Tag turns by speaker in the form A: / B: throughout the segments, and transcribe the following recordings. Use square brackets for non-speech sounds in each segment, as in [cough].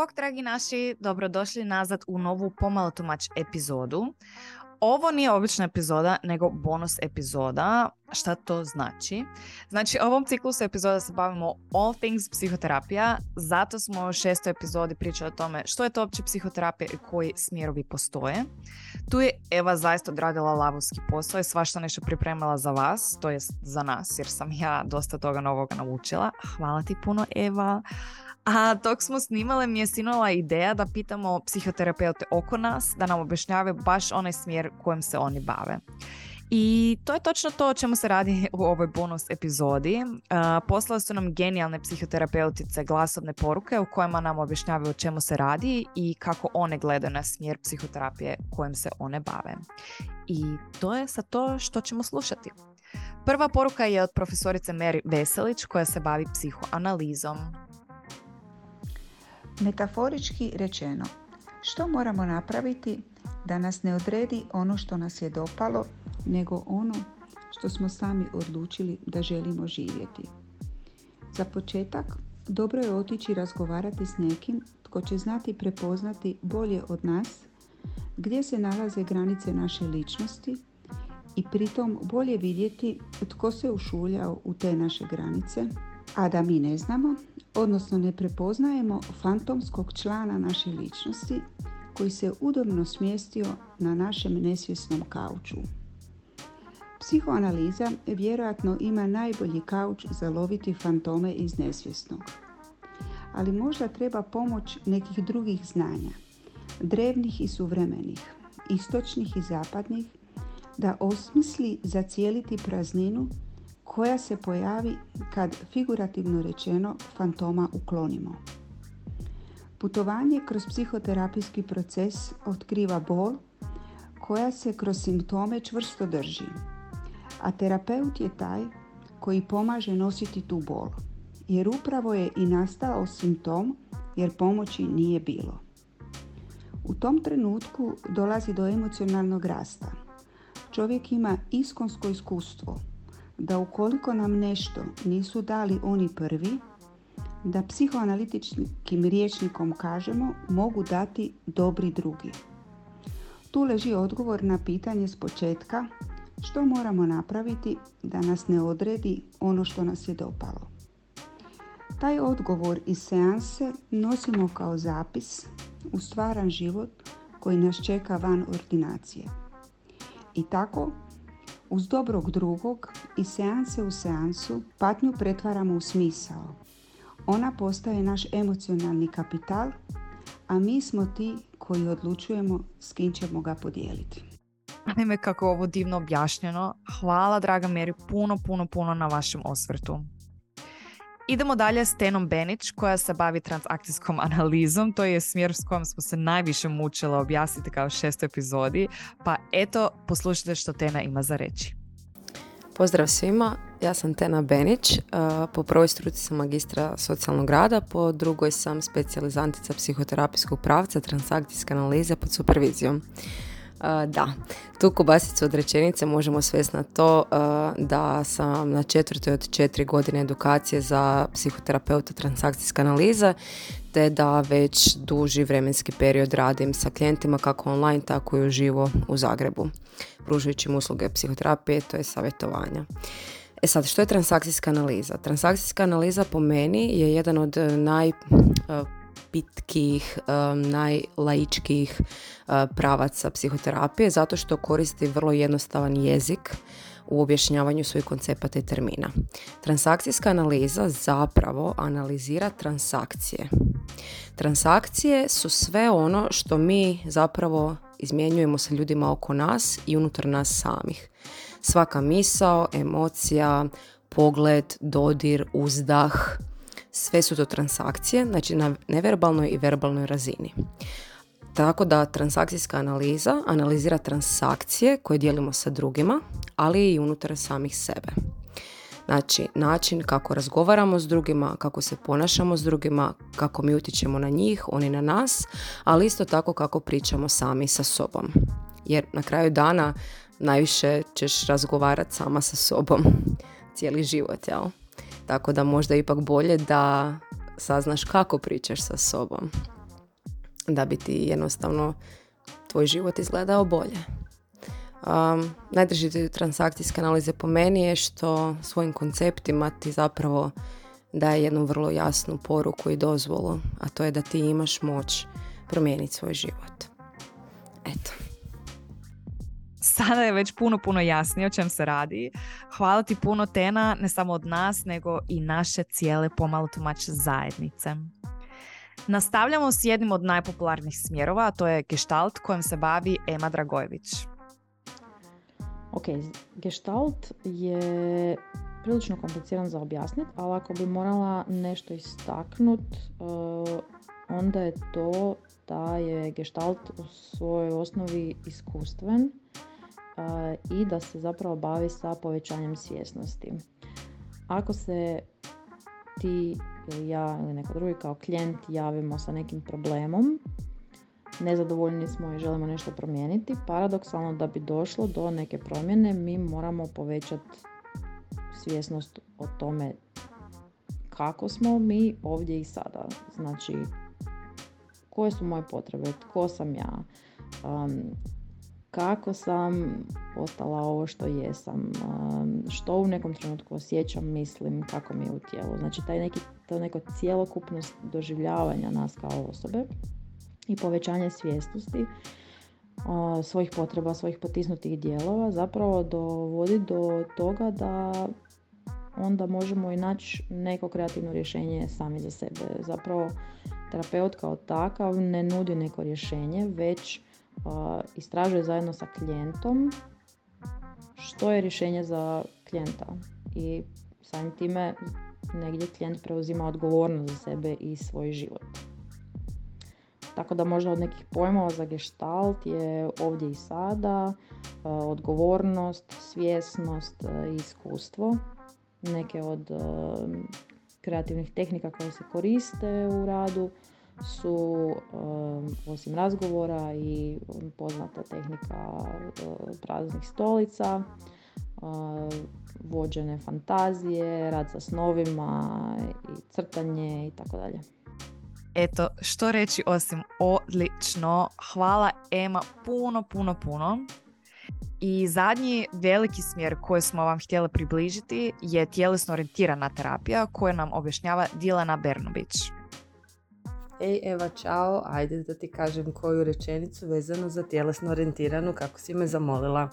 A: Bog, dragi naši, dobrodošli nazad u novu pomalo tumač epizodu. Ovo nije obična epizoda, nego bonus epizoda. Šta to znači? Znači, u ovom ciklusu epizoda se bavimo all things psihoterapija, zato smo u šestoj epizodi pričali o tome što je to uopće psihoterapija i koji smjerovi postoje. Tu je Eva zaista odradila lavovski posao i svašta nešto pripremila za vas, to jest za nas, jer sam ja dosta toga novoga naučila. Hvala ti puno, Eva. A dok smo snimale mi je sinula ideja da pitamo psihoterapeute oko nas da nam objašnjavaju baš onaj smjer kojim se oni bave. I to je točno to o čemu se radi u ovoj bonus epizodi. Uh, poslale su nam genijalne psihoterapeutice glasovne poruke u kojima nam objašnjavaju o čemu se radi i kako one gledaju na smjer psihoterapije kojim se one bave. I to je sa to što ćemo slušati. Prva poruka je od profesorice Mary Veselić koja se bavi psihoanalizom.
B: Metaforički rečeno, što moramo napraviti da nas ne odredi ono što nas je dopalo, nego ono što smo sami odlučili da želimo živjeti. Za početak, dobro je otići razgovarati s nekim tko će znati prepoznati bolje od nas gdje se nalaze granice naše ličnosti i pritom bolje vidjeti tko se ušuljao u te naše granice, a da mi ne znamo, odnosno ne prepoznajemo fantomskog člana naše ličnosti koji se udobno smjestio na našem nesvjesnom kauču. Psihoanaliza vjerojatno ima najbolji kauč za loviti fantome iz nesvjesnog. Ali možda treba pomoć nekih drugih znanja, drevnih i suvremenih, istočnih i zapadnih, da osmisli zacijeliti prazninu koja se pojavi kad figurativno rečeno fantoma uklonimo. Putovanje kroz psihoterapijski proces otkriva bol koja se kroz simptome čvrsto drži, a terapeut je taj koji pomaže nositi tu bol, jer upravo je i nastao simptom jer pomoći nije bilo. U tom trenutku dolazi do emocionalnog rasta. Čovjek ima iskonsko iskustvo – da ukoliko nam nešto nisu dali oni prvi, da psihoanalitičkim riječnikom kažemo mogu dati dobri drugi. Tu leži odgovor na pitanje s početka što moramo napraviti da nas ne odredi ono što nas je dopalo. Taj odgovor iz seanse nosimo kao zapis u stvaran život koji nas čeka van ordinacije. I tako uz dobrog drugog i seanse u seansu patnju pretvaramo u smisao. Ona postaje naš emocionalni kapital, a mi smo ti koji odlučujemo s kim ćemo ga podijeliti.
A: me kako je ovo divno objašnjeno. Hvala, draga Meri, puno, puno, puno na vašem osvrtu. Idemo dalje s Tenom Benić koja se bavi transakcijskom [laughs] analizom. To je smjer s kojom smo se najviše mučila objasniti kao šestoj epizodi. Pa eto, poslušajte što Tena ima za reći.
C: Pozdrav svima, ja sam Tena Benić, po prvoj struci sam magistra socijalnog rada, po drugoj sam specijalizantica psihoterapijskog pravca, transakcijske analize pod supervizijom. Da, tu kobasicu od rečenice možemo svesti na to da sam na četvrtoj od četiri godine edukacije za psihoterapeuta transakcijska analiza te da već duži vremenski period radim sa klijentima kako online tako i uživo u Zagrebu pružajući usluge psihoterapije, to je savjetovanja. E sad, što je transakcijska analiza? Transakcijska analiza po meni je jedan od naj pitkih, najlaičkih pravaca psihoterapije zato što koristi vrlo jednostavan jezik u objašnjavanju svojih koncepata i termina. Transakcijska analiza zapravo analizira transakcije. Transakcije su sve ono što mi zapravo izmjenjujemo sa ljudima oko nas i unutar nas samih. Svaka misao, emocija, pogled, dodir, uzdah, sve su to transakcije, znači na neverbalnoj i verbalnoj razini. Tako da transakcijska analiza analizira transakcije koje dijelimo sa drugima, ali i unutar samih sebe. Znači, način kako razgovaramo s drugima, kako se ponašamo s drugima, kako mi utječemo na njih, oni na nas, ali isto tako kako pričamo sami sa sobom. Jer na kraju dana najviše ćeš razgovarati sama sa sobom [laughs] cijeli život, jel? Tako da možda ipak bolje da saznaš kako pričaš sa sobom.
D: da bi ti jednostavno tvoj život izgledao bolje. Um, najdrži transakcijske analize po meni je što svojim konceptima ti zapravo daje jednu vrlo jasnu poruku i dozvolu, a to je da ti imaš moć promijeniti svoj život. Eto.
A: Sada je već puno, puno jasnije o čem se radi. Hvala ti puno Tena, ne samo od nas, nego i naše cijele pomalo tumač zajednice. Nastavljamo s jednim od najpopularnijih smjerova, a to je gestalt kojim se bavi Ema Dragojević.
E: Ok, gestalt je prilično kompliciran za objasniti, ali ako bi morala nešto istaknut, uh, onda je to da je gestalt u svojoj osnovi iskustven i da se zapravo bavi sa povećanjem svjesnosti. Ako se ti ili ja ili neko drugi kao klijent javimo sa nekim problemom, nezadovoljni smo i želimo nešto promijeniti, paradoksalno da bi došlo do neke promjene mi moramo povećati svjesnost o tome kako smo mi ovdje i sada. Znači, koje su moje potrebe, tko sam ja, kako sam postala ovo što jesam, što u nekom trenutku osjećam, mislim, kako mi je u tijelu. Znači, taj neki, to neko cijelokupnost doživljavanja nas kao osobe i povećanje svjesnosti svojih potreba, svojih potisnutih dijelova zapravo dovodi do toga da onda možemo i naći neko kreativno rješenje sami za sebe. Zapravo terapeut kao takav ne nudi neko rješenje, već istražuje zajedno sa klijentom što je rješenje za klijenta i samim time negdje klijent preuzima odgovornost za sebe i svoj život. Tako da možda od nekih pojmova za gestalt je ovdje i sada, odgovornost, svjesnost i iskustvo neke od um, kreativnih tehnika koje se koriste u radu su osim razgovora i poznata tehnika uh, praznih stolica, uh, vođene fantazije, rad sa snovima i crtanje i tako dalje.
A: Eto, što reći osim odlično. Hvala Ema puno, puno, puno. I zadnji veliki smjer koji smo vam htjeli približiti je tjelesno orijentirana terapija koju nam objašnjava Dilana Bernović.
D: Ej Eva, čao, ajde da ti kažem koju rečenicu vezanu za tjelesno orijentiranu kako si me zamolila.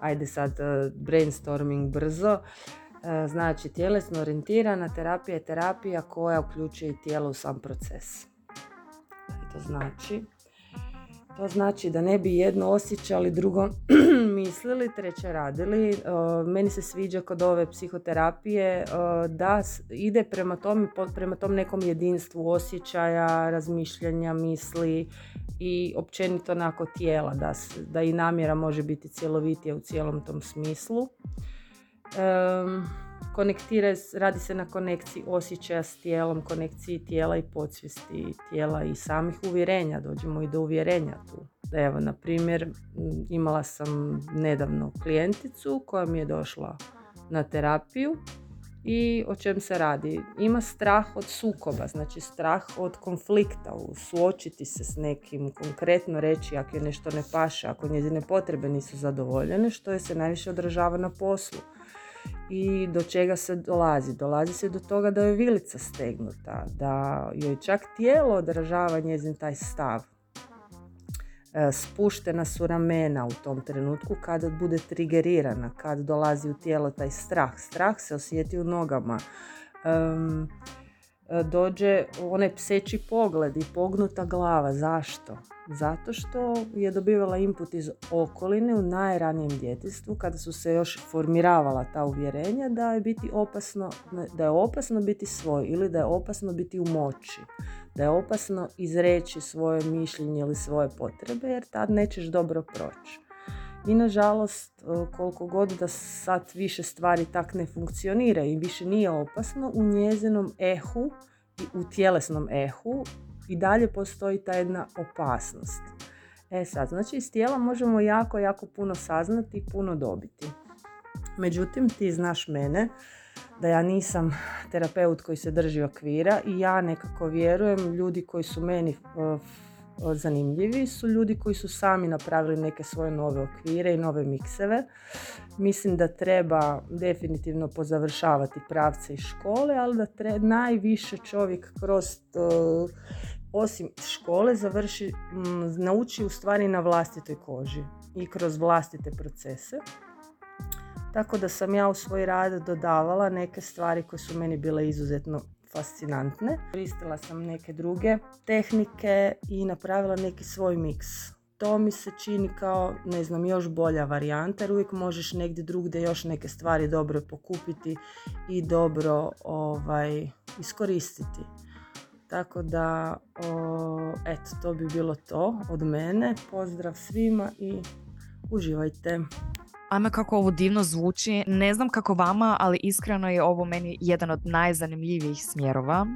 D: Ajde sad e, brainstorming brzo. E, znači, tjelesno orijentirana terapija je terapija koja uključuje tijelo u sam proces. To znači to znači da ne bi jedno osjećali, drugo [clears throat] mislili, treće radili. E, meni se sviđa kod ove psihoterapije e, da ide prema tom, prema tom nekom jedinstvu osjećaja, razmišljanja, misli i općenito onako tijela, da, da i namjera može biti cjelovitija u cijelom tom smislu konektira, radi se na konekciji osjećaja s tijelom, konekciji tijela i podsvijesti tijela i samih uvjerenja. Dođemo i do uvjerenja tu. Evo, na primjer, imala sam nedavno klijenticu koja mi je došla na terapiju i o čem se radi? Ima strah od sukoba, znači strah od konflikta, suočiti se s nekim, konkretno reći ako je nešto ne paše, ako njezine potrebe nisu zadovoljene, što je se najviše odražava na poslu i do čega se dolazi. Dolazi se do toga da je vilica stegnuta, da joj čak tijelo odražava njezin taj stav. E, spuštena su ramena u tom trenutku kada bude trigerirana, kad dolazi u tijelo taj strah. Strah se osjeti u nogama. Dođe onaj pseći pogled i pognuta glava. Zašto? Zato što je dobivala input iz okoline u najranijem djetinstvu kada su se još formiravala ta uvjerenja da je biti opasno, da je opasno biti svoj ili da je opasno biti u moći, da je opasno izreći svoje mišljenje ili svoje potrebe jer tad nećeš dobro proći. I nažalost, e, koliko god da sad više stvari tak ne funkcionira i više nije opasno, u njezinom ehu i u tjelesnom ehu i dalje postoji ta jedna opasnost. E sad, znači iz tijela možemo jako, jako puno saznati i puno dobiti. Međutim, ti znaš mene da ja nisam terapeut koji se drži okvira i ja nekako vjerujem ljudi koji su meni zanimljivi su ljudi koji su sami napravili neke svoje nove okvire i nove mikseve. Mislim da treba definitivno pozavršavati pravce i škole, ali da treba najviše čovjek kroz osim škole završi, nauči u stvari na vlastitoj koži i kroz vlastite procese. Tako da sam ja u svoj rad dodavala neke stvari koje su meni bile izuzetno fascinantne. Koristila sam neke druge tehnike i napravila neki svoj miks. To mi se čini kao, ne znam, još bolja varijanta jer uvijek možeš negdje drugdje još neke stvari dobro pokupiti i dobro ovaj, iskoristiti. Tako da, eto, to bi bilo to od mene. Pozdrav svima i uživajte.
A: Ajme kako ovo divno zvuči. Ne znam kako vama, ali iskreno je ovo meni jedan od najzanimljivijih smjerova.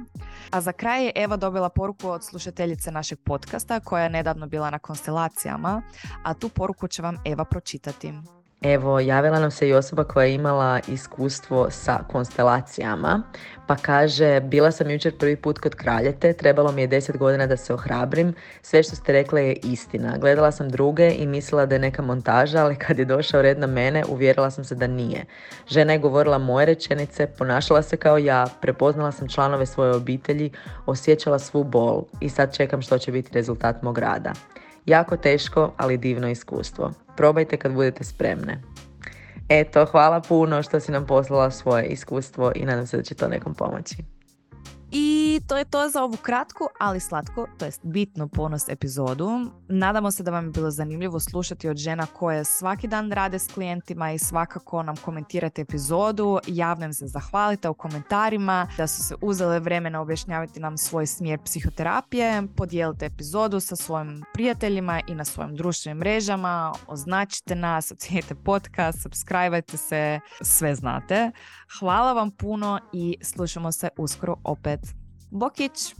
A: A za kraj je Eva dobila poruku od slušateljice našeg podcasta koja je nedavno bila na konstelacijama, a tu poruku će vam Eva pročitati.
F: Evo, javila nam se i osoba koja je imala iskustvo sa konstelacijama, pa kaže, bila sam jučer prvi put kod kraljete, trebalo mi je deset godina da se ohrabrim, sve što ste rekle je istina. Gledala sam druge i mislila da je neka montaža, ali kad je došao red na mene, uvjerila sam se da nije. Žena je govorila moje rečenice, ponašala se kao ja, prepoznala sam članove svoje obitelji, osjećala svu bol i sad čekam što će biti rezultat mog rada. Jako teško, ali divno iskustvo. Probajte kad budete spremne. Eto, hvala puno što si nam poslala svoje iskustvo i nadam se da će to nekom pomoći.
A: I to je to za ovu kratku, ali slatko, to jest bitno ponos epizodu. Nadamo se da vam je bilo zanimljivo slušati od žena koje svaki dan rade s klijentima i svakako nam komentirate epizodu. Javno im se zahvalite u komentarima da su se uzele vremena objašnjavati nam svoj smjer psihoterapije. Podijelite epizodu sa svojim prijateljima i na svojim društvenim mrežama. Označite nas, ocijenite podcast, subscribeajte se, sve znate. Hvala vam puno i slušamo se uskoro opet. boquetes.